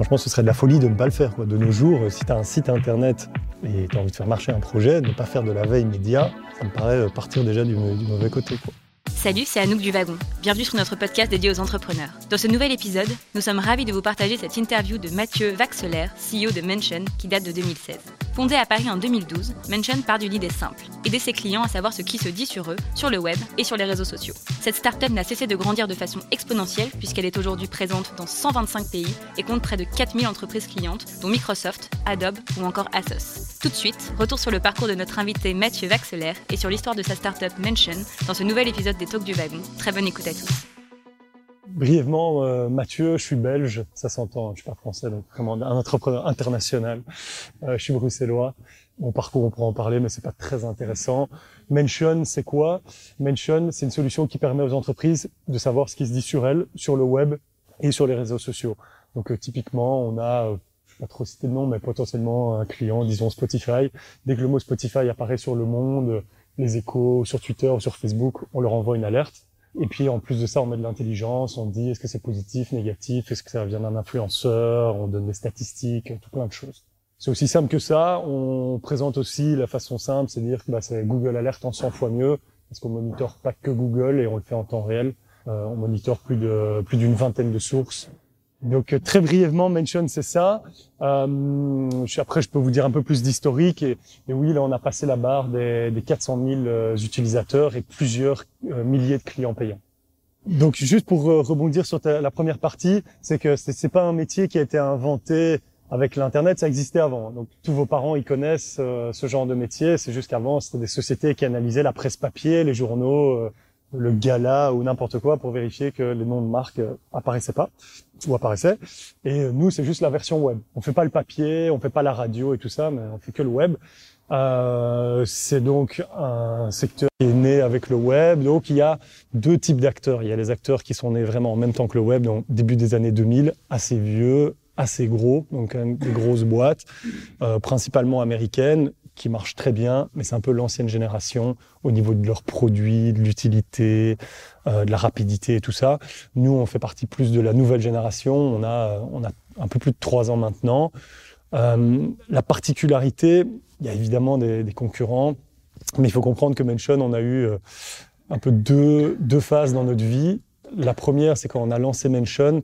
Franchement, ce serait de la folie de ne pas le faire. De nos jours, si tu un site internet et tu as envie de faire marcher un projet, ne pas faire de la veille média, ça me paraît partir déjà du, mauvais côté. Salut, c'est Anouk du Wagon. Bienvenue sur notre podcast dédié aux entrepreneurs. Dans ce nouvel épisode, nous sommes ravis de vous partager cette interview de Mathieu Vaxelaire, CEO de Mention, qui date de 2016. Fondé à Paris en 2012, Mention part d'une idée simple aider ses clients à savoir ce qui se dit sur eux, sur le web et sur les réseaux sociaux. Cette startup n'a cessé de grandir de façon exponentielle puisqu'elle est aujourd'hui présente dans 125 pays et compte près de 4000 entreprises clientes, dont Microsoft, Adobe ou encore Asos. Tout de suite, retour sur le parcours de notre invité Mathieu Vaxelaire et sur l'histoire de sa startup Mention dans ce nouvel épisode des Talks du Wagon. Très bonne écoute à tous. Brièvement, euh, Mathieu, je suis belge, ça s'entend, je suis pas français, donc vraiment un entrepreneur international. Euh, je suis bruxellois. Mon parcours, on pourra en parler, mais c'est pas très intéressant. Mention, c'est quoi? Mention, c'est une solution qui permet aux entreprises de savoir ce qui se dit sur elles, sur le web et sur les réseaux sociaux. Donc euh, typiquement, on a pas trop cité de nom, mais potentiellement un client, disons Spotify. Dès que le mot Spotify apparaît sur le monde, les échos, sur Twitter ou sur Facebook, on leur envoie une alerte et puis en plus de ça, on met de l'intelligence, on dit est-ce que c'est positif, négatif, est-ce que ça vient d'un influenceur, on donne des statistiques, tout plein de choses. C'est aussi simple que ça. On présente aussi la façon simple, c'est dire que bah, c'est Google Alert en 100 fois mieux, parce qu'on monitore pas que Google et on le fait en temps réel. Euh, on monitore plus de plus d'une vingtaine de sources donc euh, très brièvement, Mention, c'est ça. Euh, après, je peux vous dire un peu plus d'historique. Et, oui, là, on a passé la barre des, des 400 000 euh, utilisateurs et plusieurs euh, milliers de clients payants. Donc juste pour rebondir sur la première partie, c'est que c'est pas un métier qui a été inventé avec l'internet, ça existait avant. Donc tous vos parents ils connaissent ce genre de métier. C'est juste qu'avant c'était des sociétés qui analysaient la presse papier, les journaux, le gala ou n'importe quoi pour vérifier que les noms de marques euh, apparaissaient pas ou apparaissaient. Et euh, nous, c'est juste la version web. On fait pas le papier, on fait pas la radio et tout ça, mais on fait que le web. Euh, c'est donc un secteur qui est né avec le web. Donc il y a deux types d'acteurs. Il y a les acteurs qui sont nés vraiment en même temps que le web, donc début des années 2000, assez vieux, assez gros, donc des grosses boîtes, euh, principalement américaines, qui marchent très bien, mais c'est un peu l'ancienne génération au niveau de leurs produits, de l'utilité, euh, de la rapidité et tout ça. Nous, on fait partie plus de la nouvelle génération. On a, on a un peu plus de trois ans maintenant. Euh, la particularité, il y a évidemment des, concurrents, mais il faut comprendre que Mention, on a eu euh, un peu deux, deux phases dans notre vie. La première, c'est quand on a lancé Mention,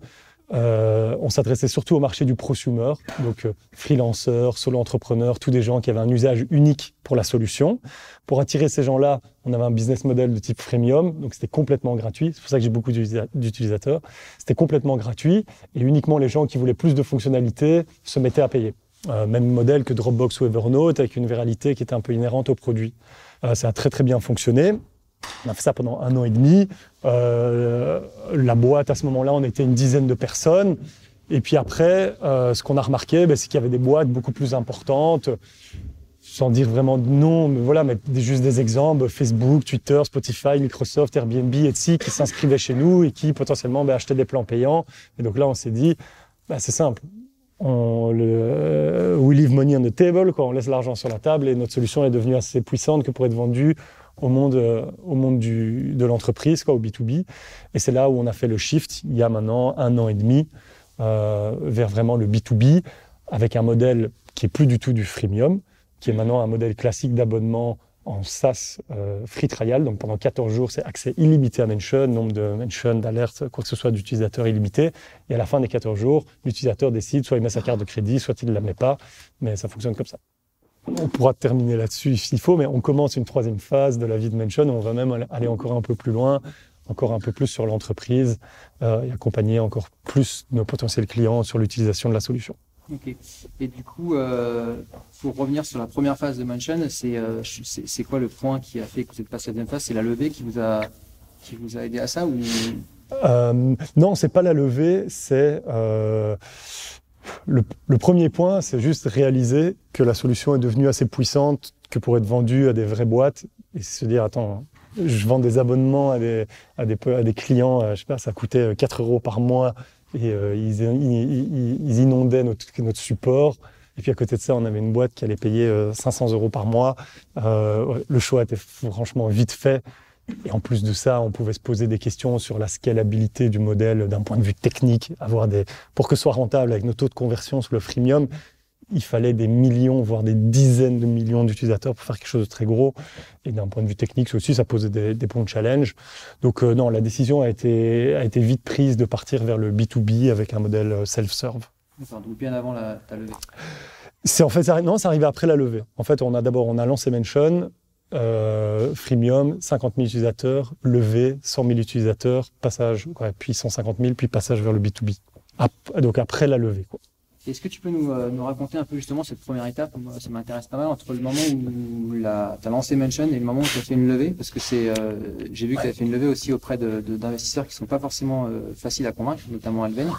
euh, on s'adressait surtout au marché du prosumer, donc euh, freelanceurs, solo-entrepreneurs, tous des gens qui avaient un usage unique pour la solution. Pour attirer ces gens-là, on avait un business model de type freemium, donc c'était complètement gratuit. C'est pour ça que j'ai beaucoup d'utilisateurs. C'était complètement gratuit et uniquement les gens qui voulaient plus de fonctionnalités se mettaient à payer. Euh, même modèle que Dropbox ou Evernote avec une viralité qui était un peu inhérente au produit. ça a très très bien fonctionné. On a fait ça pendant un an et demi. Euh, la boîte, à ce moment-là, on était une dizaine de personnes. Et puis après, euh, ce qu'on a remarqué, ben, c'est qu'il y avait des boîtes beaucoup plus importantes, sans dire vraiment de nom, mais voilà, mais juste des exemples, Facebook, Twitter, Spotify, Microsoft, Airbnb, etc., qui s'inscrivaient chez nous et qui potentiellement ben, achetaient des plans payants. Et donc là, on s'est dit, ben, c'est simple. Euh, we leave money on the table, on laisse l'argent sur la table et notre solution est devenue assez puissante que pour être vendue au monde, euh, au monde du, de l'entreprise, quoi, au B2B. Et c'est là où on a fait le shift il y a maintenant un an et demi euh, vers vraiment le B2B avec un modèle qui est plus du tout du freemium, qui est maintenant un modèle classique d'abonnement en SaaS euh, free trial. Donc pendant 14 jours, c'est accès illimité à Mention, nombre de mentions, d'alertes, quoi que ce soit d'utilisateurs illimité. Et à la fin des 14 jours, l'utilisateur décide, soit il met sa carte de crédit, soit il ne la met pas. Mais ça fonctionne comme ça on pourra terminer là-dessus s'il faut, mais on commence une troisième phase de la vie de Mention. On va même aller encore un peu plus loin, encore un peu plus sur l'entreprise euh, et accompagner encore plus nos potentiels clients sur l'utilisation de la solution. Ok. Et du coup, euh, pour revenir sur la première phase de Mention, euh, c'est c'est quoi le point qui a fait que vous êtes passé à la deuxième phase? C'est la levée qui vous a qui vous a aidé à ça ou? Euh, Non, c'est pas la levée, c'est le, premier point, c'est juste réaliser que la solution est devenue assez puissante que pour être vendue à des vraies boîtes et se dire attends, je vends des abonnements à des, clients, euh, je sais pas, ça coûtait 4 euh, euros par mois et euh, ils, inondaient notre, notre support. Et puis à côté de ça, on avait une boîte qui allait payer 500 euros par mois. le choix était franchement vite fait Et en plus de ça, on pouvait se poser des questions sur la scalabilité du modèle d'un point de vue technique, avoir des, pour que ce soit rentable avec nos taux de conversion sur le freemium, il fallait des millions, voire des dizaines de millions d'utilisateurs pour faire quelque chose de très gros. Et d'un point de vue technique aussi, ça posait des, des bons challenges. Donc euh, non, la décision a été, a été vite prise de partir vers le B2B avec un modèle euh, self-serve. D'accord, donc bien avant la, ta levée. C'est en fait, ça, non, ça arrivait après la levée. En fait, on a d'abord, on a lancé Mention, euh, freemium, 50 000 utilisateurs, levée, 100 000 utilisateurs, passage, ouais, puis 150 000, puis passage vers le B2B. Ap donc après la levée, quoi. Est-ce que tu peux nous, euh, nous, raconter un peu justement cette première étape? Moi, ça m'intéresse pas mal entre le moment où tu as lancé Mention et le moment où tu as fait une levée, parce que c'est, euh, j'ai vu que tu as fait une levée aussi auprès d'investisseurs de, qui sont pas forcément euh, faciles à convaincre, notamment Alven.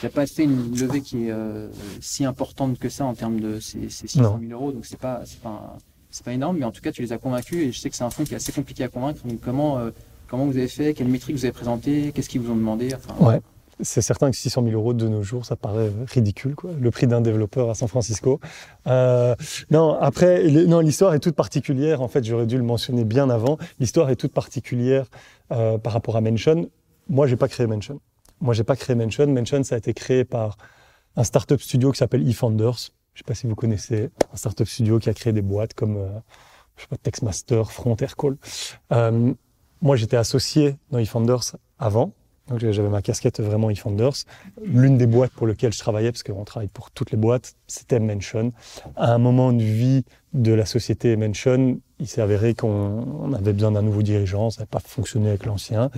Tu n'as pas fait une levée qui est euh, si importante que ça en termes de ces, ces 600 000 euros, donc c'est pas, c'est pas, c'est pas énorme, mais en tout cas tu les as convaincus et je sais que c'est un fonds qui est assez compliqué à convaincre. Donc comment, comment vous avez fait? Quelles métriques vous avez présentées Qu'est-ce qu'ils vous ont demandé? Ouais c'est certain que 600 000 euros de nos jours, ça paraît ridicule, quoi. Le prix d'un développeur à San Francisco. Euh, non, après, non, l'histoire est toute particulière. En fait, j'aurais dû le mentionner bien avant. L'histoire est toute particulière euh, par rapport à Mention. Moi, j'ai pas créé Mention. Moi, j'ai pas créé Mention. Mention, ça a été créé par un startup studio qui s'appelle eFounders. Je sais pas si vous connaissez un startup studio qui a créé des boîtes comme, euh, je sais pas, Textmaster, Frontier Call. Euh, moi, j'étais associé dans eFounders avant. Donc j'avais ma casquette vraiment eFounders. L'une des boîtes pour lesquelles je travaillais, parce qu'on travaille pour toutes les boîtes, c'était Mention. À un moment de vie de la société Mention, il s'est avéré qu'on avait besoin d'un nouveau dirigeant, ça n'avait pas fonctionné avec l'ancien.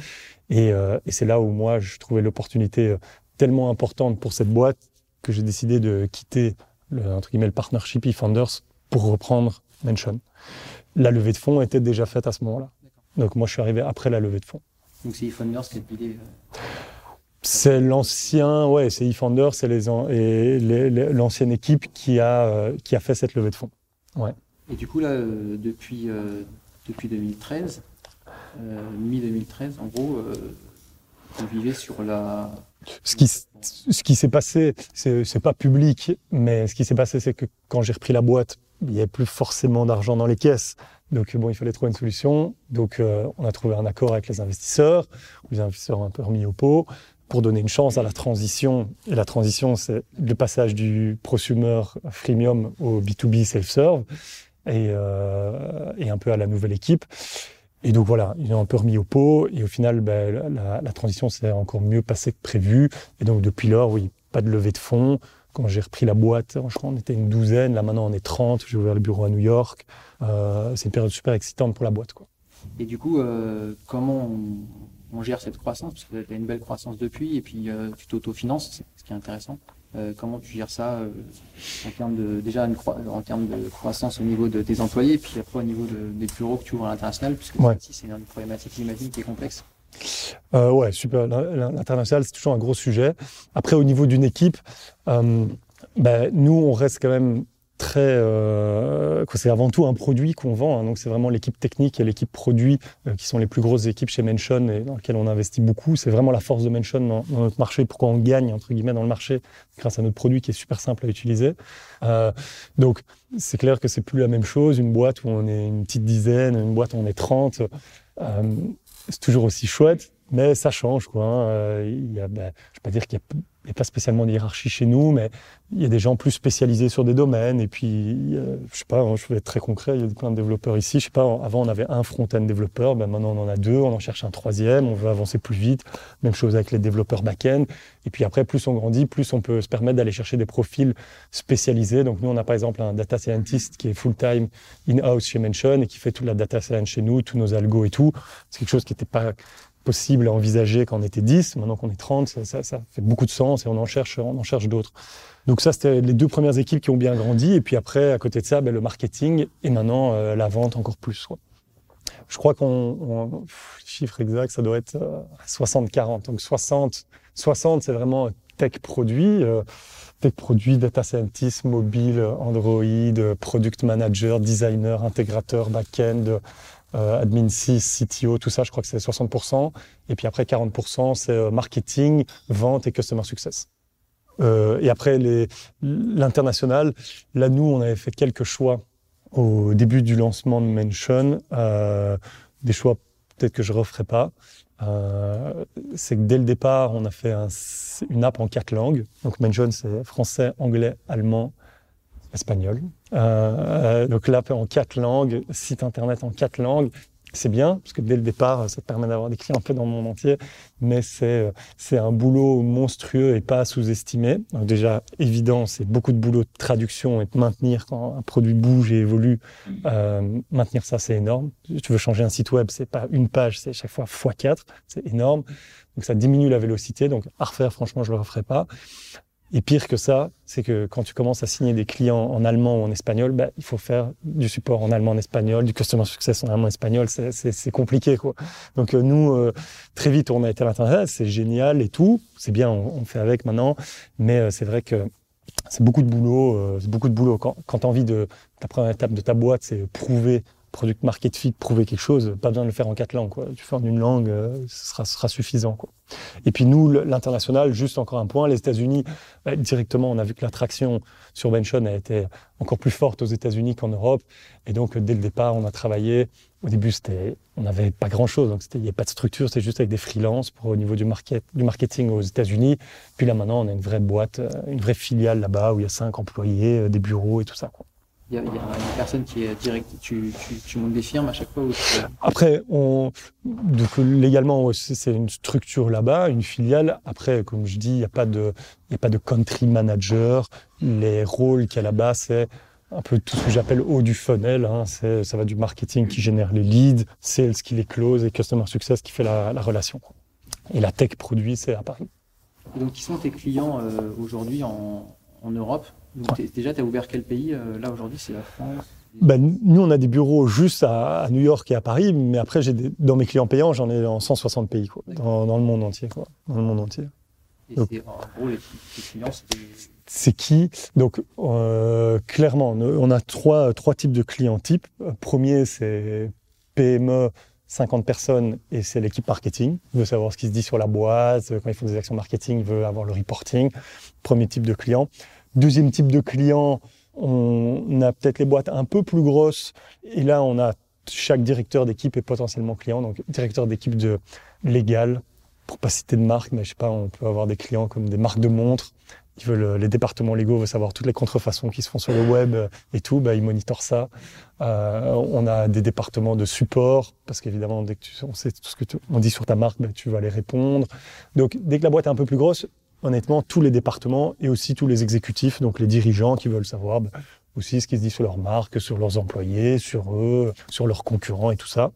Et, euh, et c'est là où moi, je trouvais l'opportunité euh, tellement importante pour cette boîte que j'ai décidé de quitter le, entre guillemets, le partnership eFounders pour reprendre Mention. La levée de fonds était déjà faite à ce moment-là. Donc moi, je suis arrivé après la levée de fonds. Donc c'est eFounders qui a l'idée. C'est l'ancien, ouais, c'est eFounders, c'est les, et l'ancienne équipe qui a euh, qui a fait cette levée de fonds. Ouais. Et du coup là, euh, depuis euh, depuis 2013, mi 2013, en gros, vous vivez sur la. Ce qui ce qui s'est passé, c'est pas public, mais ce qui s'est passé, c'est que quand j'ai repris la boîte, il n'y avait plus forcément d'argent dans les caisses. Donc bon, il fallait trouver une solution. Donc euh, on a trouvé un accord avec les investisseurs. Les investisseurs ont un peu remis au pot pour donner une chance à la transition. Et la transition, c'est le passage du prosumer freemium au B2B self-serve et, euh, et un peu à la nouvelle équipe. Et donc voilà, ils ont un peu remis au pot. Et au final, ben, la, la transition s'est encore mieux passée que prévu. Et donc depuis lors, oui, pas de levée de fonds. Quand j'ai repris la boîte, je crois on était une douzaine. Là maintenant, on est 30. J'ai ouvert le bureau à New York. Euh, c'est une période super excitante pour la boîte. Quoi. Et du coup, euh, comment on, gère cette croissance? Parce que tu as une belle croissance depuis, et puis euh, tu t'autofinances, ce qui est intéressant. Euh, comment tu gères ça euh, en termes de déjà une en termes de croissance au niveau de tes employés, et puis après au niveau de, des bureaux que tu ouvres à l'international, puisque ouais. c'est une problématique, j'imagine, qui est complexe. Euh, ouais, super. L'international, c'est toujours un gros sujet. Après, au niveau d'une équipe, euh, ben, nous, on reste quand même Euh, c'est avant tout un produit qu'on vend. Hein, donc c'est vraiment l'équipe technique et l'équipe produit euh, qui sont les plus grosses équipes chez Mention et dans lesquelles on investit beaucoup. C'est vraiment la force de Mention dans, notre marché. Pourquoi on gagne entre guillemets dans le marché grâce à notre produit qui est super simple à utiliser. Euh, donc c'est clair que c'est plus la même chose. Une boîte où on est une petite dizaine, une boîte où on est 30. Euh, c'est toujours aussi chouette, mais ça change quoi. Hein. Euh, il y a, ben, je vais pas dire qu'il y a n'y a pas spécialement de hiérarchie chez nous, mais il y a des gens plus spécialisés sur des domaines. Et puis, euh, je sais pas, je vais être très concret, il y a plein de développeurs ici. Je sais pas, avant on avait un front-end développeur, ben maintenant on en a deux, on en cherche un troisième, on veut avancer plus vite. Même chose avec les développeurs back-end. Et puis après, plus on grandit, plus on peut se permettre d'aller chercher des profils spécialisés. Donc nous, on a par exemple un data scientist qui est full-time in-house chez Mention et qui fait toute la data science chez nous, tous nos algos et tout. C'est quelque chose qui n'était pas possible à envisager quand on était 10. Maintenant qu'on est 30, ça, ça, ça, fait beaucoup de sens et on en cherche, on en cherche d'autres. Donc ça, c'était les deux premières équipes qui ont bien grandi. Et puis après, à côté de ça, ben, le marketing et maintenant euh, la vente encore plus. Quoi. Je crois qu'on, chiffre exact, ça doit être euh, 60-40. Donc 60, 60 c'est vraiment tech produit. Euh, tech produit, data scientist, mobile, Android, product manager, designer, intégrateur, back-end, euh, admin 6, CTO, tout ça, je crois que c'est 60%. Et puis après, 40%, c'est euh, marketing, vente et customer success. Euh, et après, l'international, là, nous, on avait fait quelques choix au début du lancement de Mention, euh, des choix peut-être que je referai pas, euh, c'est que dès le départ, on a fait un, une app en quatre langues. Donc Mention, c'est français, anglais, allemand, espagnol. Euh, donc l'app en quatre langues, site internet en quatre langues c'est bien, parce que dès le départ, ça te permet d'avoir des clients un peu dans le monde entier, mais c'est, c'est un boulot monstrueux et pas sous-estimé. déjà, évident, c'est beaucoup de boulot de traduction et de maintenir quand un produit bouge et évolue. Euh, maintenir ça, c'est énorme. Tu veux changer un site web, c'est pas une page, c'est chaque fois x4, c'est énorme. Donc ça diminue la vélocité, donc à refaire, franchement, je le referai pas. Et pire que ça, c'est que quand tu commences à signer des clients en allemand ou en espagnol, bah, il faut faire du support en allemand, en espagnol, du customer success en allemand, en espagnol. C'est compliqué, quoi. Donc euh, nous, euh, très vite, on a été à l'internet, c'est génial et tout. C'est bien, on, fait avec maintenant. Mais euh, c'est vrai que c'est beaucoup de boulot. c'est beaucoup de boulot. Quand, quand tu as envie de ta première étape de ta boîte, c'est prouver product market fit, prouver quelque chose, pas besoin de le faire en quatre langues. Quoi. Tu fais en une langue, euh, ce sera, sera, suffisant. Quoi. Et puis nous, l'international, juste encore un point, les États-Unis, bah, directement, on a vu que l'attraction sur Benchon a été encore plus forte aux États-Unis qu'en Europe. Et donc, dès le départ, on a travaillé. Au début, c'était, on n'avait pas grand-chose, donc il n'y avait pas de structure, c'était juste avec des freelances pour au niveau du, market, du marketing aux États-Unis. Puis là, maintenant, on a une vraie boîte, euh, une vraie filiale là-bas où il y a cinq employés, euh, des bureaux et tout ça. Quoi il y, a, une personne qui est direct, tu, tu, montes des firmes à chaque fois Après, on, donc, légalement, c'est une structure là-bas, une filiale. Après, comme je dis, il n'y a, pas de, a pas de country manager. Les rôles qu'il y a là-bas, c'est un peu tout ce que j'appelle haut du funnel. Hein. Ça va du marketing qui génère les leads, sales qui les close et customer success qui fait la, relation. Et la tech produit, c'est à Paris. donc, qui sont tes clients euh, aujourd'hui en, en Europe? Déjà, tu as ouvert quel pays euh, Là, aujourd'hui, c'est la France ben, nous, on a des bureaux juste à, New York et à Paris, mais après, j'ai dans mes clients payants, j'en ai en 160 pays, quoi, dans, le monde entier. Quoi, dans le monde entier. Et Donc, en gros, les, clients, c'est qui? Donc, euh, clairement, on a trois, trois types de clients types. Premier, c'est PME, 50 personnes, et c'est l'équipe marketing. Il veut savoir ce qui se dit sur la boîte, quand ils font des actions marketing, il veut avoir le reporting. Premier type de client. Deuxième type de client, on a peut-être les boîtes un peu plus grosses. Et là, on a chaque directeur d'équipe est potentiellement client. Donc, directeur d'équipe de légal, pour pas citer de marque, mais je sais pas, on peut avoir des clients comme des marques de montres. Ils veulent, les départements légaux veulent savoir toutes les contrefaçons qui se font sur le web et tout. Bah, ils monitorent ça. Euh, on a des départements de support parce qu'évidemment, dès que tu, on sait tout ce que tu, on dit sur ta marque, bah, tu vas les répondre. Donc, dès que la boîte est un peu plus grosse, honnêtement, tous les départements et aussi tous les exécutifs, donc les dirigeants qui veulent savoir bah, aussi ce qui se dit sur leur marque, sur leurs employés, sur eux, sur leurs concurrents et tout ça.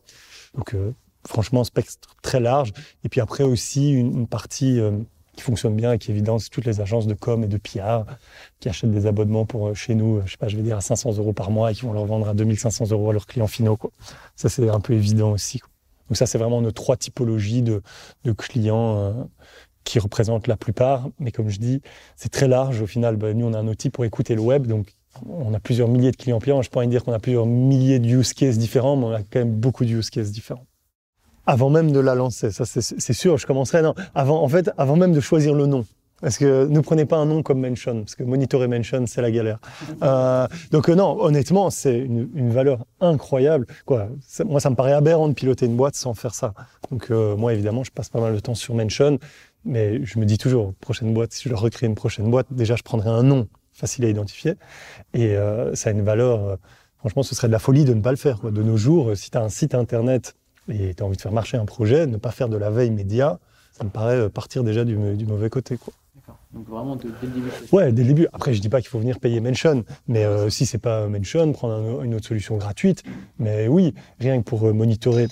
Donc, euh, franchement, spectre très large. Et puis après aussi, une, partie euh, qui fonctionne bien et qui est évidente, c'est toutes les agences de com et de PR qui achètent des abonnements pour euh, chez nous, je sais pas, je vais dire à 500 euros par mois et qui vont leur vendre à 2500 euros à leurs clients finaux. Quoi. Ça, c'est un peu évident aussi. Donc ça, c'est vraiment nos trois typologies de, de clients qui représentent la plupart. Mais comme je dis, c'est très large. Au final, ben, nous, on a un outil pour écouter le web. Donc, on a plusieurs milliers de clients clients. Je pourrais dire qu'on a plusieurs milliers de use cases différents, mais on a quand même beaucoup de use cases différents. Avant même de la lancer, ça c'est sûr, je commencerai. Non, avant, en fait, avant même de choisir le nom. Parce que ne prenez pas un nom comme Mention, parce que monitorer Mention, c'est la galère. Euh, donc euh, non, honnêtement, c'est une, une, valeur incroyable. Quoi, moi, ça me paraît aberrant de piloter une boîte sans faire ça. Donc euh, moi, évidemment, je passe pas mal de temps sur Mention. Mais je me dis toujours, prochaine boîte, si je recrée une prochaine boîte, déjà je prendrai un nom facile à identifier. Et euh, ça a une valeur, euh, franchement, ce serait de la folie de ne pas le faire. Quoi. De nos jours, si tu as un site internet et tu as envie de faire marcher un projet, ne pas faire de la veille média, ça me paraît euh, partir déjà du, du mauvais côté. Quoi. Donc vraiment dès le début. Ouais, dès le début. Après, je dis pas qu'il faut venir payer Mention, mais euh, si c'est pas Mention, prendre une autre solution gratuite. Mais oui, rien que pour monitorer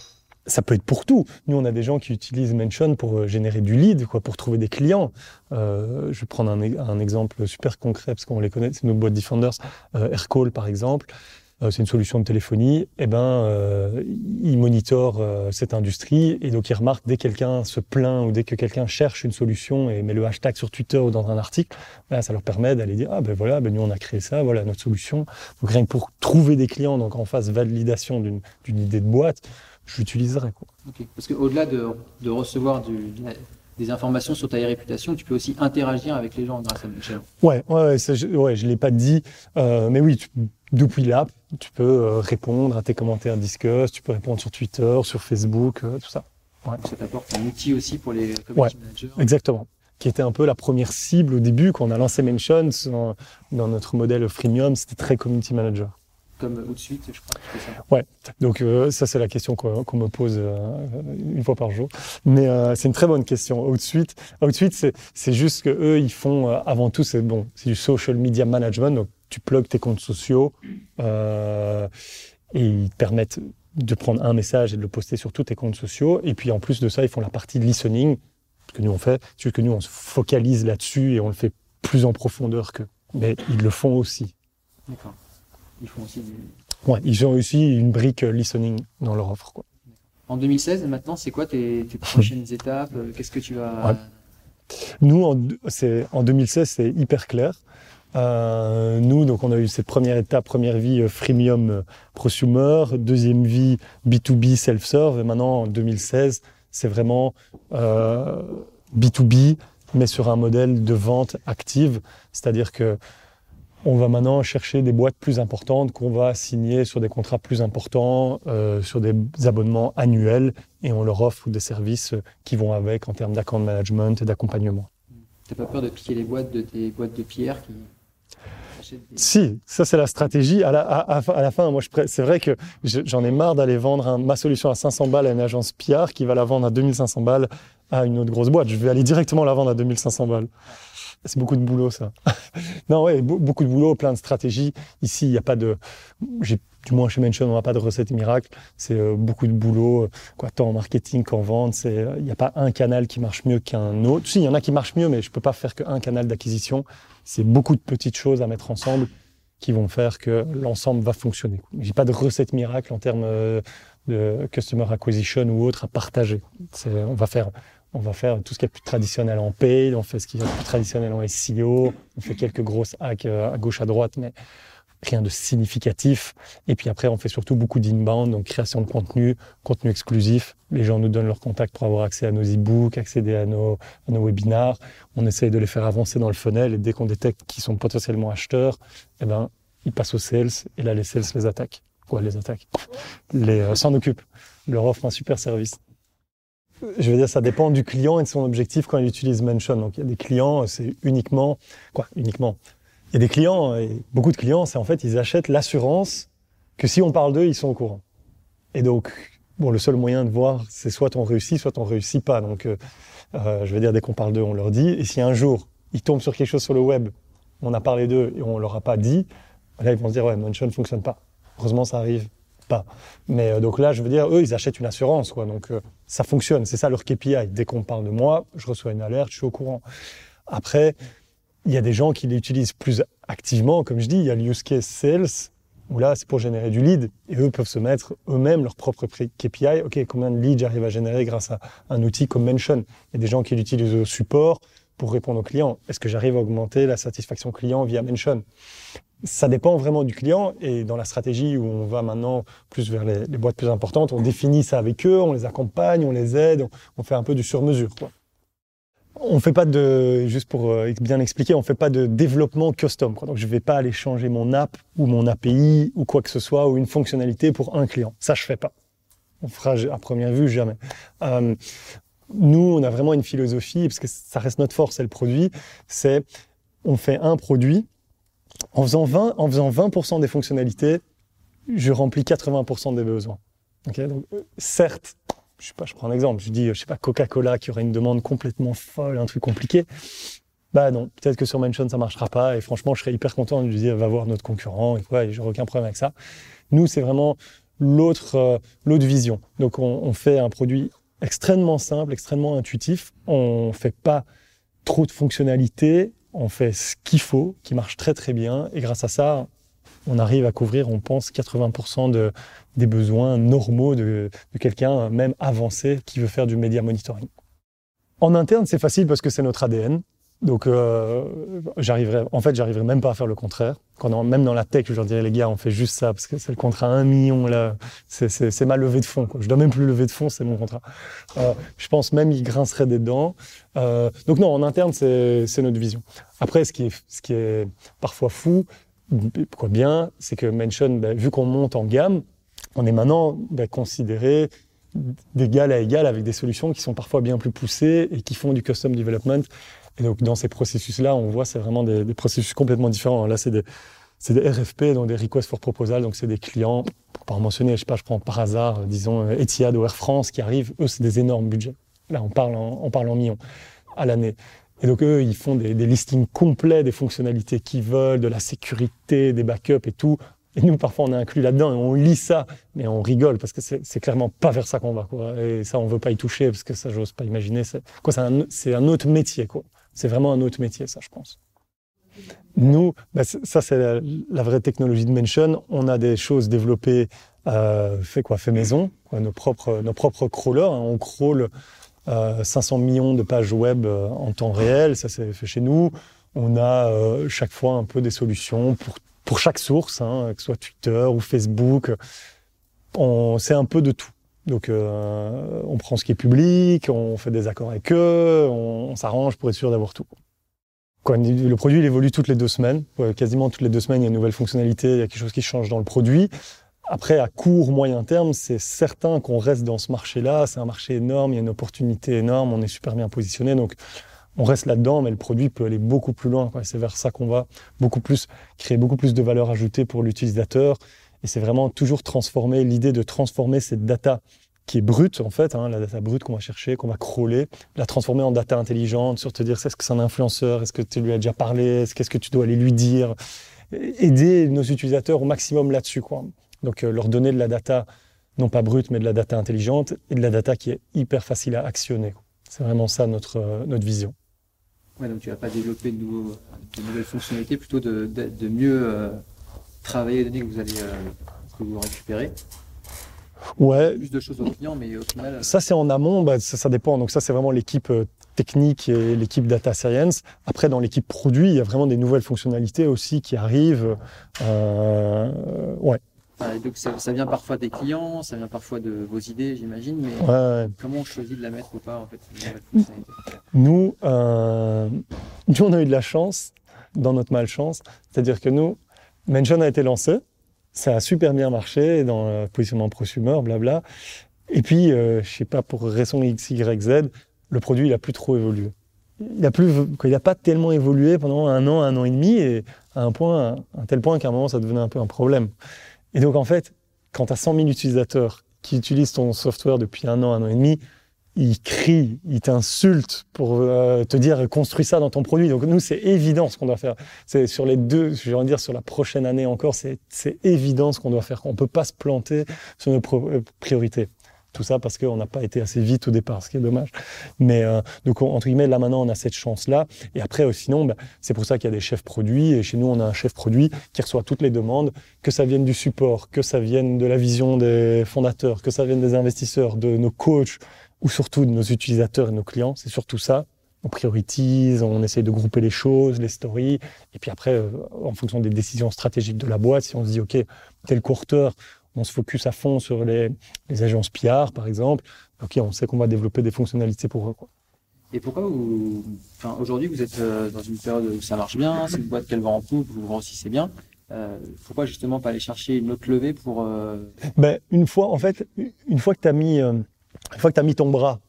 ça peut être pour tout. Nous, on a des gens qui utilisent Mention pour euh, générer du lead, quoi, pour trouver des clients. Euh, je vais prendre un, un, exemple super concret parce qu'on les connaît, c'est nos boîtes Defenders. Euh, Aircall, par exemple, euh, c'est une solution de téléphonie. Eh ben, euh, ils monitorent cette industrie et donc ils remarquent dès que quelqu'un se plaint ou dès que quelqu'un cherche une solution et met le hashtag sur Twitter ou dans un article, ben, ça leur permet d'aller dire ah ben voilà, ben nous on a créé ça, voilà notre solution. Donc rien que pour trouver des clients, donc en phase validation d'une idée de boîte j'utiliserai. Quoi. Parce qu'au-delà de, de, recevoir du, des informations sur ta réputation, tu peux aussi interagir avec les gens grâce à Michel. Ouais, ouais, ouais, je, ouais, je l'ai pas dit, euh, mais oui, tu, depuis l'app, tu peux euh, répondre à tes commentaires Discuss, tu peux répondre sur Twitter, sur Facebook, euh, tout ça. Ouais. Ça t'apporte un outil aussi pour les community managers. Exactement. Qui était un peu la première cible au début quand on a lancé Mentions dans notre modèle freemium, c'était très community manager comme au-dessus, je crois. Ça. Ouais, donc euh, ça c'est la question qu'on me pose euh, une fois par jour. Mais euh, c'est une très bonne question. Outsuite, Outsuite c'est juste que eux ils font avant tout c'est bon, c'est du social media management. Donc tu plugues tes comptes sociaux et ils te permettent de prendre un message et de le poster sur tous tes comptes sociaux. Et puis en plus de ça, ils font la partie de listening que nous on fait. C'est que nous on se focalise là-dessus et on le fait plus en profondeur que. Mais ils le font aussi. D'accord. Ils font aussi Ouais, ils ont aussi une brique listening dans leur offre. Quoi. En 2016, maintenant, c'est quoi tes, prochaines étapes euh, Qu'est-ce que tu vas... Nous, en, en 2016, c'est hyper clair. Euh, nous, donc, on a eu cette première étape, première vie euh, freemium prosumer, deuxième vie B2B self-serve, et maintenant, en 2016, c'est vraiment B2B, mais sur un modèle de vente active, c'est-à-dire que on va maintenant chercher des boîtes plus importantes qu'on va signer sur des contrats plus importants, euh, sur des abonnements annuels, et on leur offre des services qui vont avec en termes d'account management et d'accompagnement. T'as pas peur de piquer les boîtes de tes boîtes de pierre qui si, ça c'est la stratégie. À la, à, la fin, moi, c'est vrai que j'en ai marre d'aller vendre ma solution à 500 balles à une agence PR qui va la vendre à 2500 balles à une autre grosse boîte. Je vais aller directement la vendre à 2500 balles. C'est beaucoup de boulot, ça. non, ouais, beaucoup de boulot, plein de stratégies. Ici, il n'y a pas de, du moins chez Mention, on n'a pas de recette miracle. C'est euh, beaucoup de boulot, euh, quoi, tant en marketing qu'en vente. Euh, il n'y a pas un canal qui marche mieux qu'un autre. Si, il y en a qui marchent mieux, mais je peux pas faire qu'un canal d'acquisition. C'est beaucoup de petites choses à mettre ensemble qui vont faire que l'ensemble va fonctionner. J'ai pas de recette miracle en termes de customer acquisition ou autre à partager. on va faire on va faire tout ce qui est plus traditionnel en paid, on fait ce qui est plus traditionnel en SEO, on fait quelques grosses hacks euh, à gauche, à droite, mais rien de significatif. Et puis après, on fait surtout beaucoup d'inbound, donc création de contenu, contenu exclusif. Les gens nous donnent leur contact pour avoir accès à nos e-books, accéder à nos, à nos webinars. On essaye de les faire avancer dans le funnel et dès qu'on détecte qu'ils sont potentiellement acheteurs, eh ben, ils passent aux sales et là, les sales les attaquent. Quoi, les attaquent? Les euh, s'en occupent. Leur offre un super service je veux dire, ça dépend du client et de son objectif quand il utilise Mention. Donc, il y a des clients, c'est uniquement, quoi, uniquement. Il y a des clients, et beaucoup de clients, c'est en fait, ils achètent l'assurance que si on parle d'eux, ils sont au courant. Et donc, bon, le seul moyen de voir, c'est soit on réussit, soit on réussit pas. Donc, euh, euh, je veux dire, dès qu'on parle d'eux, on leur dit. Et si un jour, ils tombent sur quelque chose sur le web, on a parlé d'eux et on leur a pas dit, là, ils vont se dire, ouais, Mention ne fonctionne pas. Heureusement, ça arrive pas. Mais euh, donc là, je veux dire, eux, ils achètent une assurance, quoi. Donc euh, ça fonctionne, c'est ça leur KPI. Dès qu'on parle de moi, je reçois une alerte, je suis au courant. Après, il y a des gens qui l'utilisent plus activement, comme je dis, il y a le use case sales, où là, c'est pour générer du lead, et eux peuvent se mettre eux-mêmes leur propre KPI. OK, combien de leads j'arrive à générer grâce à un outil comme Mention? Il y a des gens qui l'utilisent au support pour répondre aux clients. Est-ce que j'arrive à augmenter la satisfaction client via Mention? Ça dépend vraiment du client et dans la stratégie où on va maintenant plus vers les, boîtes plus importantes, on définit ça avec eux, on les accompagne, on les aide, on, fait un peu du sur-mesure. On fait pas de, juste pour euh, bien expliquer, on fait pas de développement custom. Quoi. Donc je vais pas aller changer mon app ou mon API ou quoi que ce soit ou une fonctionnalité pour un client. Ça je fais pas. On fera à première vue jamais. Euh, nous, on a vraiment une philosophie parce que ça reste notre force, c'est le produit. C'est on fait un produit en faisant 20, en faisant 20% des fonctionnalités, je remplis 80% des besoins. donc, euh, certes, je sais pas, je prends un exemple, je dis, je sais pas, Coca-Cola qui aurait une demande complètement folle, un truc compliqué. Bah non, peut-être que sur Mention ça marchera pas. Et franchement, je serais hyper content de lui dire, va voir notre concurrent. Et quoi, j'aurais aucun problème avec ça. Nous, c'est vraiment l'autre, euh, l'autre vision. Donc, on, on, fait un produit extrêmement simple, extrêmement intuitif. On fait pas trop de fonctionnalités on fait ce qu'il faut, qui marche très très bien, et grâce à ça, on arrive à couvrir, on pense, 80% de, des besoins normaux de, de quelqu'un, même avancé, qui veut faire du média monitoring. En interne, c'est facile parce que c'est notre ADN. Donc, euh, j'arriverai, en fait, j'arriverai même pas à faire le contraire. Quand même dans la tech, je leur dirais, les gars, on fait juste ça parce que c'est le contrat à un million, là. C'est ma levée de fonds, quoi. Je dois même plus lever de fonds, c'est mon contrat. Euh, je pense même, ils grinceraient des dents. Euh, donc non, en interne, c'est notre vision. Après, ce qui est, ce qui est parfois fou, Pourquoi bien C'est que Mention, bah, vu qu'on monte en gamme, on est maintenant bah, considéré d'égal à égal avec des solutions qui sont parfois bien plus poussées et qui font du custom development. Et donc, dans ces processus-là, on voit, c'est vraiment des, processus complètement différents. Là, c'est des, des RFP, donc des requests for proposal. Donc, c'est des clients, pour pas en mentionner, je sais pas, je prends par hasard, disons, euh, Etihad ou Air France qui arrivent. Eux, c'est des énormes budgets. Là, on parle en, on parle en millions à l'année. Et donc, eux, ils font des, des listings complets des fonctionnalités qu'ils veulent, de la sécurité, des backups et tout. Et nous, parfois, on est inclus là-dedans et on lit ça, mais on rigole parce que c'est clairement pas vers ça qu'on va. Quoi. Et ça, on veut pas y toucher parce que ça, j'ose pas imaginer. C'est un, un autre métier. quoi. C'est vraiment un autre métier, ça, je pense. Nous, bah, ça, c'est la, vraie technologie de Mention. On a des choses développées, euh, fait quoi, fait maison, nos propres, nos propres crawlers. Hein. On crawl euh, 500 millions de pages web euh, en temps réel. Ça, c'est fait chez nous. On a euh, chaque fois un peu des solutions pour pour chaque source, hein, que ce soit Twitter ou Facebook. On sait un peu de tout. Donc, euh, on prend ce qui est public, on fait des accords avec eux, on, s'arrange pour être sûr d'avoir tout. Quoi, le produit, il évolue toutes les deux semaines. quasiment toutes les deux semaines, il y a une nouvelle fonctionnalité, il y a quelque chose qui change dans le produit. Après, à court, moyen terme, c'est certain qu'on reste dans ce marché-là. C'est un marché énorme, il y a une opportunité énorme, on est super bien positionné. Donc, on reste là-dedans, mais le produit peut aller beaucoup plus loin. C'est vers ça qu'on va beaucoup plus créer beaucoup plus de valeur ajoutée pour l'utilisateur. Et c'est vraiment toujours transformer l'idée de transformer cette data qui est brute en fait, hein, la data brute qu'on va chercher, qu'on va crawler, la transformer en data intelligente, sur te dire est-ce que c'est un influenceur, est-ce que tu lui as déjà parlé, qu'est-ce que tu dois aller lui dire, aider nos utilisateurs au maximum là-dessus quoi. Donc euh, leur donner de la data non pas brute mais de la data intelligente et de la data qui est hyper facile à actionner. C'est vraiment ça notre euh, notre vision. Ouais, donc tu vas pas développer de, nouveaux, de nouvelles fonctionnalités, plutôt de, de, mieux euh, travailler les données que vous allez euh, que vous récupérez. Ouais. Plus de choses aux clients, mais au final. euh, Ça, c'est en amont, bah, ça, ça dépend. Donc ça, c'est vraiment l'équipe euh, technique et l'équipe data science. Après, dans l'équipe produit, il y a vraiment des nouvelles fonctionnalités aussi qui arrivent. Euh, ouais. enfin, donc ça, ça vient parfois des clients, ça vient parfois de vos idées, j'imagine, mais ouais, comment on choisit de la mettre ou pas en fait Nous, euh, nous, on a eu de la chance dans notre malchance. C'est-à-dire que nous, Mention a été lancé. Ça a super bien marché dans le positionnement prosumer, blabla. Et puis, euh, je sais pas, pour raison X, Y, Z, le produit, il a plus trop évolué. Il a plus, il a pas tellement évolué pendant un an, un an et demi, et à un point, un tel point qu'à un moment, ça devenait un peu un problème. Et donc, en fait, quand tu as 100 000 utilisateurs qui utilisent ton software depuis un an, un an et demi, ils crient, ils t'insultent pour euh, te dire construis ça dans ton produit. Donc nous, c'est évident ce qu'on doit faire. C'est sur les deux, je vais dire sur la prochaine année encore, c'est évident ce qu'on doit faire. On peut pas se planter sur nos euh, priorités. Tout ça parce qu'on n'a pas été assez vite au départ, ce qui est dommage. Mais euh, donc on- entre guillemets, là maintenant, on a cette chance-là. Et après, euh, sinon, bah, c'est pour ça qu'il y a des chefs produits. Et chez nous, on a un chef produit qui reçoit toutes les demandes, que ça vienne du support, que ça vienne de la vision des fondateurs, que ça vienne des investisseurs, de nos coachs ou surtout de nos utilisateurs et nos clients. C'est surtout ça. On priorise, on essaye de grouper les choses, les stories. Et puis après, euh, en fonction des décisions stratégiques de la boîte, si on se dit, OK, tel courteur, on se focus à fond sur les, les agences PR, par exemple, OK, on sait qu'on va développer des fonctionnalités pour eux. Quoi. Et pourquoi vous, enfin, aujourd'hui, vous êtes euh, dans une période où ça marche bien, c'est une boîte qu'elle va en poupe, vous grossissez bien. Euh, pourquoi justement pas aller chercher une autre levée pour euh, Ben, une fois, en fait, une fois que tu as mis, euh, une fois que tu as mis ton bras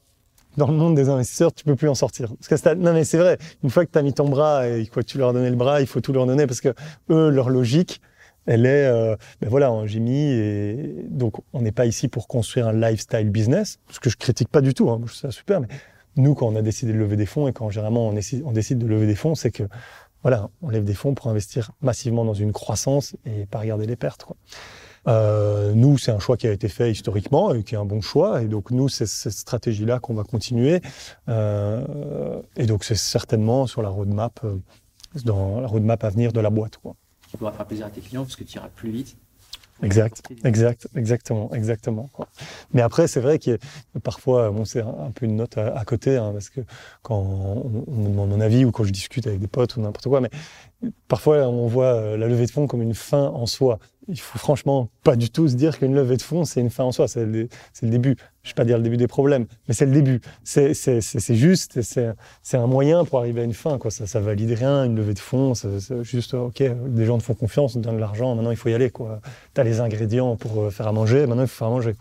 dans le monde des investisseurs, tu peux plus en sortir. Parce que non mais c'est vrai, une fois que tu as mis ton bras et quoi, que tu leur as donné le bras, il faut tout leur donner parce que eux, leur logique, elle est, euh, ben voilà, j'ai mis et donc on n'est pas ici pour construire un lifestyle business, ce que je critique pas du tout, hein, je trouve ça super, mais nous quand on a décidé de lever des fonds et quand généralement on décide, on décide de lever des fonds, c'est que voilà, on lève des fonds pour investir massivement dans une croissance et pas regarder les pertes. Quoi. Euh, nous, c'est un choix qui a été fait historiquement et qui est un bon choix. Et donc, nous, c'est cette stratégie-là qu'on va continuer. Euh, et donc, c'est certainement sur la roadmap, euh, dans la roadmap à venir de la boîte. Quoi. qui pourra faire plaisir à tes clients parce que tu iras plus vite Exact, exact, exactement, exactement. Quoi. Mais après, c'est vrai a parfois, bon, c'est un, peu une note à, à côté, hein, parce que quand on, on me demande mon avis ou quand je discute avec des potes ou n'importe quoi, mais parfois on voit euh, la levée de fonds comme une fin en soi. Il faut franchement pas du tout se dire qu'une levée de fonds c'est une fin en soi, c'est le, début. je vais pas dire le début des problèmes, mais c'est le début. C'est juste, c'est un moyen pour arriver à une fin. Ça, ça valide rien, une levée de fonds, c'est juste, ok, des gens te font confiance, on te donnent de l'argent, maintenant il faut y aller. Tu as les ingrédients pour euh, faire à manger, maintenant il faut faire à manger.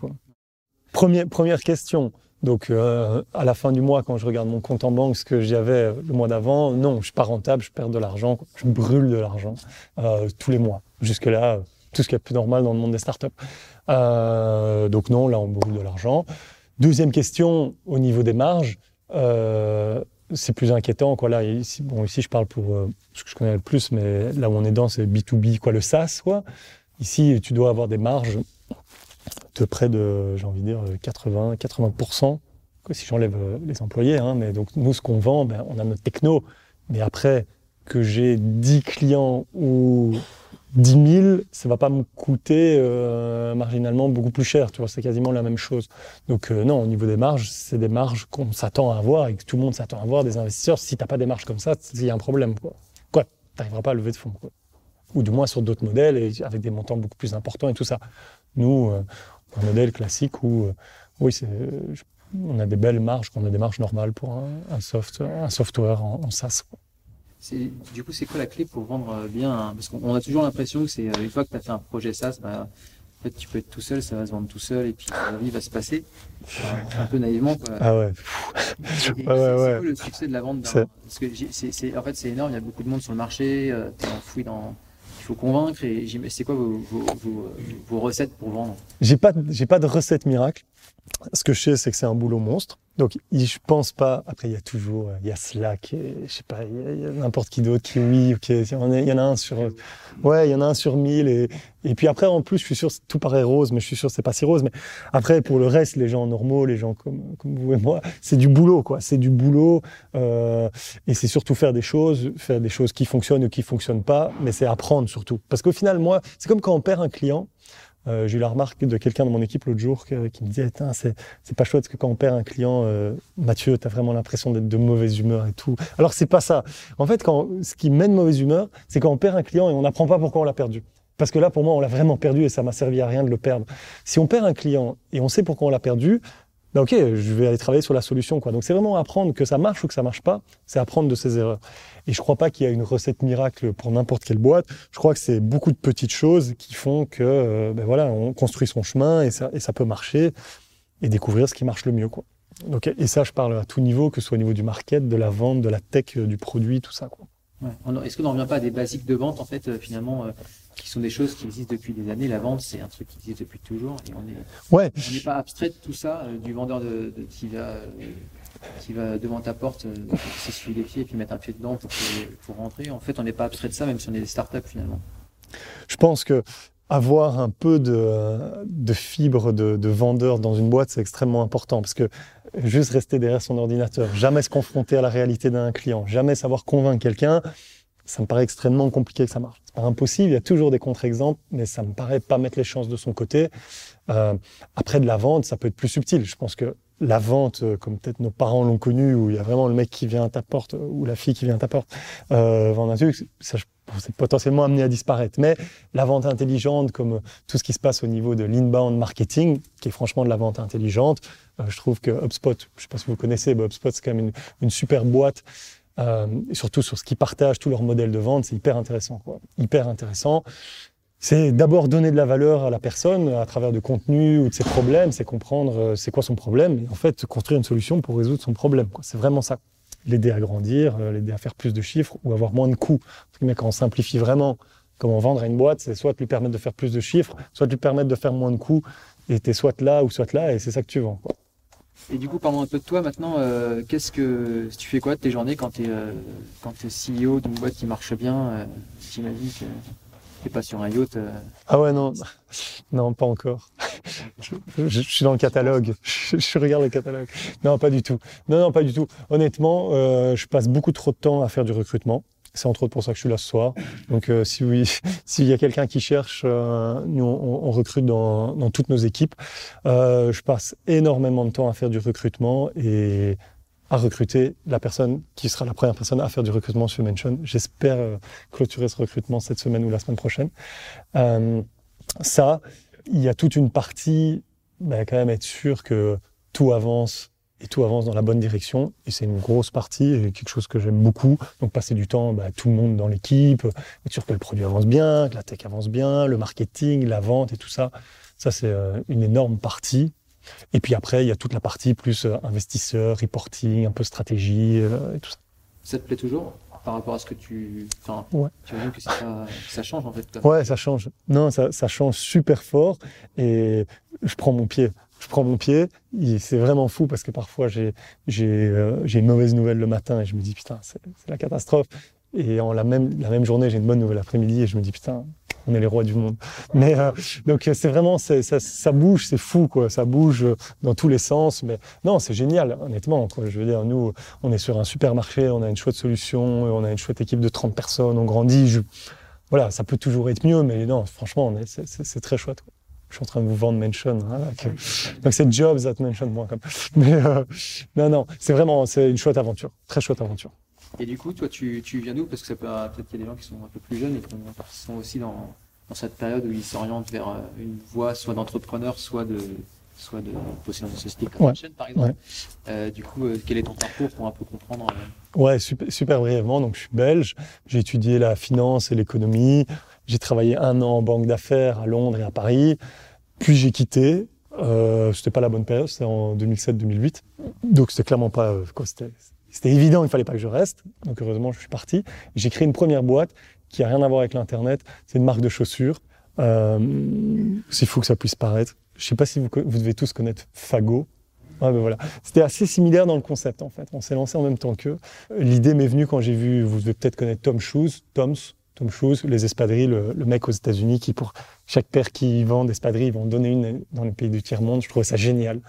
Première, question. Donc, euh, à la fin du mois, quand je regarde mon compte en banque, ce que j'avais le mois d'avant, non, je suis pas rentable, je perds de l'argent, je brûle de l'argent euh, tous les mois. Jusque-là, tout ce qui est plus normal dans le monde des startups. Euh, donc non, là, on brûle de l'argent. Deuxième question, au niveau des marges, euh, c'est plus inquiétant. Là, ici, bon, ici, je parle pour euh, ce que je connais le plus, mais là où on est dans, c'est B2B, quoi, le SaaS. Quoi. Ici, tu dois avoir des marges de près de, j'ai envie de dire, 80, 80%, si j'enlève les employés. Hein, mais donc, nous, ce qu'on vend, ben, on a notre techno. Mais après, que j'ai 10 clients ou 10 000, ça va pas me coûter euh, marginalement beaucoup plus cher. Tu vois, c'est quasiment la même chose. Donc euh, non, au niveau des marges, c'est des marges qu'on s'attend à avoir et que tout le monde s'attend à avoir des investisseurs. Si t'as pas des marges comme ça, il y a un problème. Quoi, quoi t'arriveras pas à lever de fonds. Quoi. Ou du moins sur d'autres modèles et avec des montants beaucoup plus importants et tout ça. Nous, euh, un modèle classique où, oui, c'est, on a des belles marges, qu'on a des marges normales pour un, un, soft, un software en, en SaaS. Quoi. Du coup, c'est quoi la clé pour vendre bien Parce qu'on a toujours l'impression que c'est euh, une fois que tu as fait un projet SaaS, bah, en fait, tu peux être tout seul, ça va se vendre tout seul et puis la vie va se passer. un peu naïvement. Quoi. Ah ouais. c'est ouais, le succès de la vente Parce que c'est, en fait, c'est énorme, il y a beaucoup de monde sur le marché, euh, tu es enfoui dans. Il faut convaincre. Et c'est quoi vos, vos, vos, recettes pour vendre? J'ai pas, j'ai pas de recette miracle. Ce que je sais, c'est que c'est un boulot monstre. Donc, je pense pas. Après, il y a toujours, il y a Slack, je sais pas, il y a, n'importe qui d'autre qui oui, ok, il y en a un sur, ouais, il y en a un sur mille. Et, et puis après, en plus, je suis sûr, tout paraît rose, mais je suis sûr c'est pas si rose. Mais après, pour le reste, les gens normaux, les gens comme, comme vous et moi, c'est du boulot, quoi. C'est du boulot, euh, et c'est surtout faire des choses, faire des choses qui fonctionnent ou qui fonctionnent pas, mais c'est apprendre surtout. Parce qu'au final, moi, c'est comme quand on perd un client. Euh, j'ai eu la remarque de quelqu'un de mon équipe l'autre jour qui, me disait c'est, pas chouette que quand on perd un client, euh, Mathieu, tu as vraiment l'impression d'être de mauvaise humeur et tout. Alors c'est pas ça. En fait, quand, ce qui mène mauvaise humeur, c'est quand on perd un client et on n'apprend pas pourquoi on l'a perdu. Parce que là, pour moi, on l'a vraiment perdu et ça m'a servi à rien de le perdre. Si on perd un client et on sait pourquoi on l'a perdu, ben ok, je vais aller travailler sur la solution. Quoi. Donc c'est vraiment apprendre que ça marche ou que ça marche pas, c'est apprendre de ses erreurs. Et je crois pas qu'il y a une recette miracle pour n'importe quelle boîte. Je crois que c'est beaucoup de petites choses qui font que, euh, ben voilà, on construit son chemin et ça, et ça peut marcher et découvrir ce qui marche le mieux. Quoi. Donc, et ça, je parle à tout niveau, que ce soit au niveau du market, de la vente, de la tech, euh, du produit, tout ça. Quoi. Ouais. Est-ce qu'on n'en revient pas à des basiques de vente, en fait, euh, finalement qui sont des choses qui existent depuis des années. La vente, c'est un truc qui existe depuis toujours. Et on ouais. n'est pas abstrait de tout ça, euh, du vendeur de, de, qui, va, euh, qui va devant ta porte, euh, s'essuyer les pieds et puis mettre un pied dedans pour, pour rentrer. En fait, on n'est pas abstrait de ça, même si on est des startups finalement. Je pense que avoir un peu de, de fibre de, de vendeur dans une boîte, c'est extrêmement important parce que juste rester derrière son ordinateur, jamais se confronter à la réalité d'un client, jamais savoir convaincre quelqu'un, ça me paraît extrêmement compliqué que ça marche. C'est pas impossible, il y a toujours des contre-exemples, mais ça me paraît pas mettre les chances de son côté. Euh, après de la vente, ça peut être plus subtil. Je pense que la vente, euh, comme peut-être nos parents l'ont connu, où il y a vraiment le mec qui vient à ta porte euh, ou la fille qui vient à ta porte euh, vendre un truc, ça, c'est potentiellement amené à disparaître. Mais la vente intelligente, comme tout ce qui se passe au niveau de l'inbound marketing, qui est franchement de la vente intelligente, euh, je trouve que HubSpot, je sais pas si vous connaissez, mais HubSpot c'est quand même une super boîte euh, surtout sur ce qu'ils partagent, tout leur modèle de vente, c'est hyper intéressant. Quoi. Hyper intéressant. C'est d'abord donner de la valeur à la personne à travers du contenu ou de ses problèmes, c'est comprendre euh, c'est quoi son problème et en fait construire une solution pour résoudre son problème. C'est vraiment ça. L'aider à grandir, euh, l'aider à faire plus de chiffres ou avoir moins de coûts. Mais quand on simplifie vraiment comment vendre à une boîte, c'est soit lui permettre de faire plus de chiffres, soit lui permettre de faire moins de coûts et t'es soit là ou soit là et c'est ça que tu vends. Quoi. Et du coup, parlons un peu de toi maintenant. Euh, qu'est-ce que tu fais quoi de tes journées quand tu euh, CEO d'une boîte qui marche bien euh, J'imagine que t'es pas sur un yacht. Euh. Ah ouais, non, pas encore. je, suis dans le catalogue. Je, je, regarde le catalogue. Non, pas du tout. Non, non, pas du tout. Honnêtement, je passe beaucoup trop de temps à faire du recrutement. C'est entre autres pour ça que je suis là ce soir. Donc, euh, si oui, s'il y a quelqu'un qui cherche, euh, nous on, on, recrute dans, dans, toutes nos équipes. Euh, je passe énormément de temps à faire du recrutement et à recruter la personne qui sera la première personne à faire du recrutement sur Mention. J'espère euh, clôturer ce recrutement cette semaine ou la semaine prochaine. Euh, ça, il y a toute une partie, ben, quand même être sûr que tout avance et tout avance dans la bonne direction. Et c'est une grosse partie et quelque chose que j'aime beaucoup. Donc passer du temps, bah, tout le monde dans l'équipe, être sûr que le produit avance bien, que la tech avance bien, le marketing, la vente et tout ça. Ça, c'est euh, une énorme partie. Et puis après, il y a toute la partie plus euh, investisseur, reporting, un peu stratégie euh, et tout ça. Ça te plaît toujours par rapport à ce que tu. Enfin, Ouais. tu vois que ça change en fait. Ouais, ça change. Non, ça, ça change super fort et je prends mon pied. Je prends mon pied. C'est vraiment fou parce que parfois euh, j'ai une mauvaise nouvelle le matin et je me dis putain c'est la catastrophe. Et en la même journée j'ai une bonne nouvelle l'après-midi et je me dis putain on est les rois du monde. Euh, donc euh, c'est vraiment ça, bouge, c'est fou quoi. Ça bouge dans tous les sens. Mais non, c'est génial honnêtement. Je veux dire nous on est sur un supermarché, on a une chouette solution, on a une chouette équipe de 30 personnes, on grandit. Voilà, ça peut toujours être mieux, mais non, franchement, c'est très chouette. quoi. Je suis en train de vous vendre Mention. hein, donc c'est jobs at mention.com. Mais euh, non, non, c'est vraiment c'est une chouette aventure, très chouette aventure. Et du coup, toi, tu, tu viens d'où? Parce que ça peut peut-être qu'il y a des gens qui sont un peu plus jeunes et qui ont- qui sont aussi dans, dans cette période où ils s'orientent vers euh, une voie soit d'entrepreneur, soit de soit de dans une société comme Ouais. chaîne, par exemple. Ouais. Euh, du coup, euh, quel est ton parcours pour un peu comprendre euh, Ouais, super, super brièvement. Donc, je suis belge. J'ai étudié la finance et l'économie. J'ai travaillé un an en banque d'affaires à Londres et à Paris. Puis j'ai quitté. Euh, c'était pas la bonne période. C'était en 2007-2008. Donc, c'était clairement pas euh. C'était, évident. Il fallait pas que je reste. Donc, heureusement, je suis parti. J'ai créé une première boîte qui a rien à voir avec l'internet. C'est une marque de chaussures. Euh, c'est fou que ça puisse paraître. Je sais pas si vous, vous devez tous connaître Fago. Ouais, ben voilà. C'était assez similaire dans le concept en fait. On s'est lancé en même temps qu'eux. L'idée m'est venue quand j'ai vu, vous devez peut-être connaître Tom Shoes, Tom's, Tom Shoes, les espadrilles, le, le mec aux États-Unis qui pour chaque paire qu'ils vendent d'espadrilles, ils vont donner une dans les pays du tiers-monde. Je trouvais ça génial.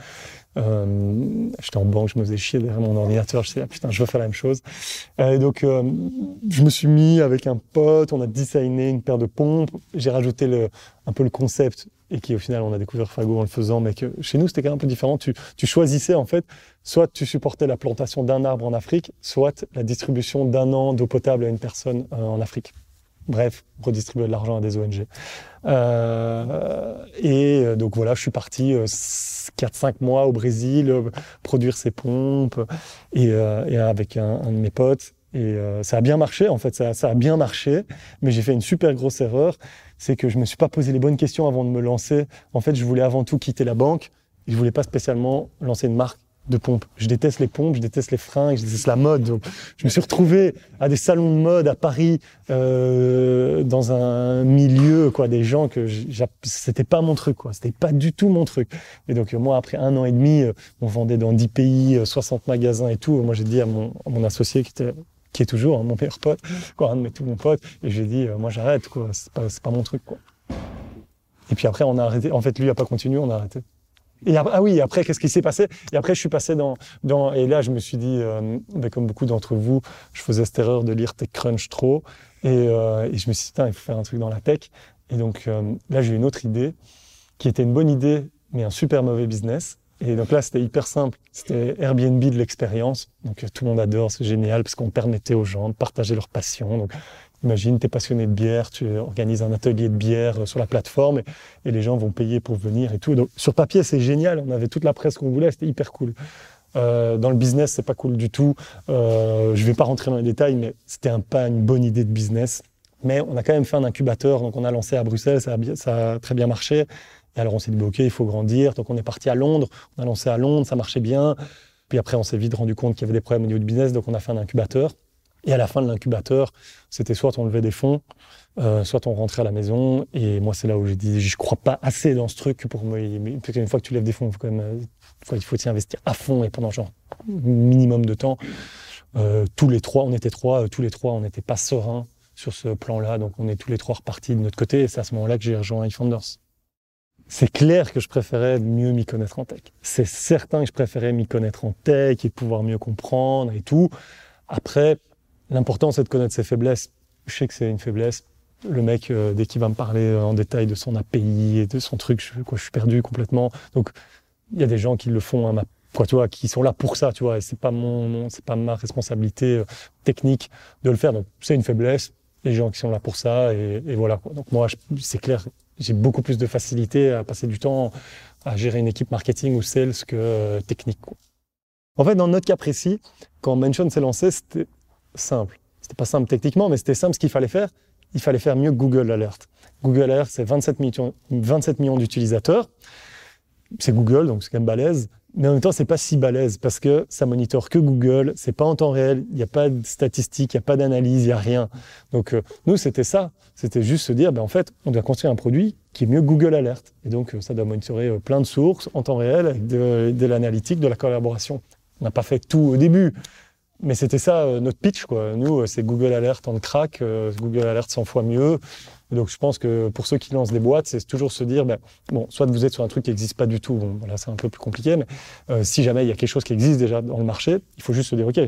Euh, J'étais en banque, je me faisais chier derrière mon ordinateur. Je disais, ah, putain, je veux faire la même chose. Euh, et donc, euh, je me suis mis avec un pote, on a designé une paire de pompes. J'ai rajouté le, un peu le concept et qui, au final, on a découvert Fago en le faisant. Mais que chez nous, c'était quand même un peu différent. Tu, tu choisissais, en fait, soit tu supportais la plantation d'un arbre en Afrique, soit la distribution d'un an d'eau potable à une personne euh, en Afrique. Bref, redistribuer de l'argent à des ONG. Euh, et euh, donc voilà, je suis parti euh, 4-5 mois au Brésil, euh, produire ces pompes, et, euh, et avec un, un de mes potes. Et euh, ça a bien marché, en fait, ça, ça a bien marché, mais j'ai fait une super grosse erreur, c'est que je me suis pas posé les bonnes questions avant de me lancer. En fait, je voulais avant tout quitter la banque, je voulais pas spécialement lancer une marque de pompes. Je déteste les pompes, je déteste les fringues, je déteste la mode. Donc, je me suis retrouvé à des salons de mode à Paris, euh, dans un milieu, quoi, des gens que c'était pas mon truc, quoi. C'était pas du tout mon truc. Et donc, euh, moi, après un an et demi, euh, on vendait dans 10 pays, euh, 60 magasins et tout. Moi, j'ai dit à mon, mon associé qui était, qui est toujours hein, mon meilleur pote, quoi, un de mes tout bons potes, et j'ai dit, euh, moi, j'arrête, quoi. C'est pas, pas mon truc, quoi. Et puis après, on a arrêté. En fait, lui a pas continué, on a arrêté. Et après, ah oui, après, qu'est-ce qui s'est passé? Et après, je suis passé dans, dans, et là, je me suis dit, euh, ben, comme beaucoup d'entre vous, je faisais cette erreur de lire TechCrunch trop, et, euh, et je me suis dit, il faut faire un truc dans la tech. Et donc euh, là, j'ai eu une autre idée, qui était une bonne idée, mais un super mauvais business. Et donc là, c'était hyper simple. C'était Airbnb de l'expérience. Donc euh, tout le monde adore, c'est génial, parce qu'on permettait aux gens de partager leur passion. Donc imagine, tu es passionné de bière, tu organises un atelier de bière euh, sur la plateforme, et, les gens vont payer pour venir et tout. Sur papier, c'est génial. On avait toute la presse qu'on voulait, c'était hyper cool. Euh, dans le business, c'est pas cool du tout. Euh, je vais pas rentrer dans les détails, mais c'était un, pas une bonne idée de business. Mais on a quand même fait un incubateur, donc on a lancé à Bruxelles, ça a, ça a très bien marché. Et alors on s'est dit, bah, ok, il faut grandir. Donc on est parti à Londres, on a lancé à Londres, ça marchait bien. Puis après, on s'est vite rendu compte qu'il y avait des problèmes au niveau du business, donc on a fait un incubateur. Et à la fin de l'incubateur, c'était soit on levait des fonds, euh, soit on rentrait à la maison. Et moi, c'est là où j'ai dit, je crois pas assez dans ce truc pour me. Parce qu'une fois que tu lèves des fonds, faut quand même, euh, faut- il faut s'y investir à fond et pendant genre minimum de temps. Euh, tous les trois, on était trois, euh, tous les trois, on n'était pas sereins sur ce plan-là. Donc on est tous les trois repartis de notre côté. Et c'est à ce moment-là que j'ai rejoint iFounders. C'est clair que je préférais mieux m'y connaître en tech. C'est certain que je préférais m'y connaître en tech et pouvoir mieux comprendre et tout. Après, l'important c'est de connaître ses faiblesses. Je sais que c'est une faiblesse. Le mec, euh, dès qu'il va me parler euh, en détail de son API et de son truc, je, quoi, suis perdu complètement. Donc, il y a des gens qui le font ma quoi, tu vois, qui sont là pour ça, tu vois, et c'est pas mon, c'est pas ma responsabilité euh, technique de le faire. Donc, c'est une faiblesse. Les gens qui sont là pour ça, et, voilà. Quoi. Donc, moi, c'est clair, j'ai beaucoup plus de facilité à passer du temps à gérer une équipe marketing ou sales que technique. En fait, dans notre cas précis, quand Mention s'est lancé, c'était simple. C'était pas simple techniquement, mais c'était simple ce qu'il fallait faire. Il fallait faire mieux Google Alert. Google Alert, c'est 27 millions, 27 millions d'utilisateurs. C'est Google, donc c'est quand même balèze. Mais en même temps, c'est pas si balèze parce que ça monitore que Google, c'est pas en temps réel, il n'y a pas de statistiques, il n'y a pas d'analyse, il n'y a rien. Donc, euh, nous, c'était ça. C'était juste se dire, ben, en fait, on doit construire un produit qui est mieux Google Alert. Et donc, euh, ça doit monitorer euh, plein de sources en temps réel avec de l'analytique, de la collaboration. On n'a pas fait tout au début. Mais c'était ça notre pitch, quoi. Nous, c'est Google Alert en crack, Google Alert 100 fois mieux. Donc je pense que pour ceux qui lancent des boîtes, c'est toujours se dire, ben, bon, soit vous êtes sur un truc qui n'existe pas du tout, bon, voilà, c'est un peu plus compliqué, mais euh, si jamais il y a quelque chose qui existe déjà dans le marché, il faut juste se dire, ok,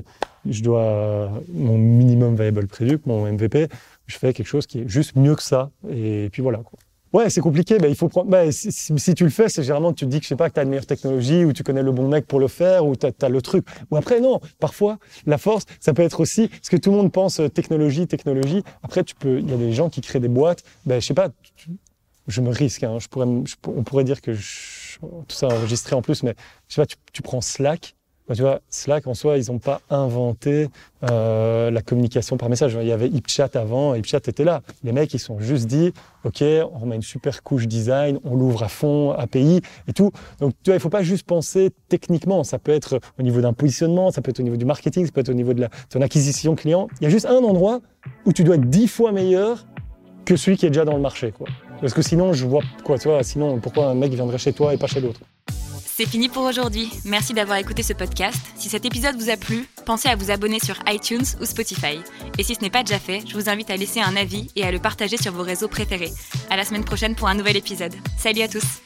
je dois mon minimum viable product, mon MVP, je fais quelque chose qui est juste mieux que ça, et puis voilà. Quoi. Ouais, c'est compliqué. mais il faut prendre. Bah, si, tu le fais, c'est généralement tu te dis que je sais pas que une meilleure technologie ou tu connais le bon mec pour le faire ou tu as, le truc. Ou après non. Parfois, la force, ça peut être aussi parce que tout le monde pense euh, technologie, technologie. Après, tu peux. Il y a des gens qui créent des boîtes. Ben, je sais pas. je me risque. Hein, je pourrais. on pourrait dire que je, tout ça enregistré en plus, mais je sais pas. Tu, tu prends Slack bah, tu vois, Slack en soi, ils n'ont pas inventé euh, la communication par message. Il y avait HipChat avant, HipChat était là. Les mecs, ils sont juste dit, OK, on remet une super couche design, on l'ouvre à fond, API et tout. Donc, tu vois, il faut pas juste penser techniquement. Ça peut être au niveau d'un positionnement, ça peut être au niveau du marketing, ça peut être au niveau de, la, ton acquisition client. Il y a juste un endroit où tu dois être dix fois meilleur que celui qui est déjà dans le marché, quoi. Parce que sinon, je vois quoi, tu vois, sinon, pourquoi un mec viendrait chez toi et pas chez l'autre? C'est fini pour aujourd'hui. Merci d'avoir écouté ce podcast. Si cet épisode vous a plu, pensez à vous abonner sur iTunes ou Spotify. Et si ce n'est pas déjà fait, je vous invite à laisser un avis et à le partager sur vos réseaux préférés. À la semaine prochaine pour un nouvel épisode. Salut à tous!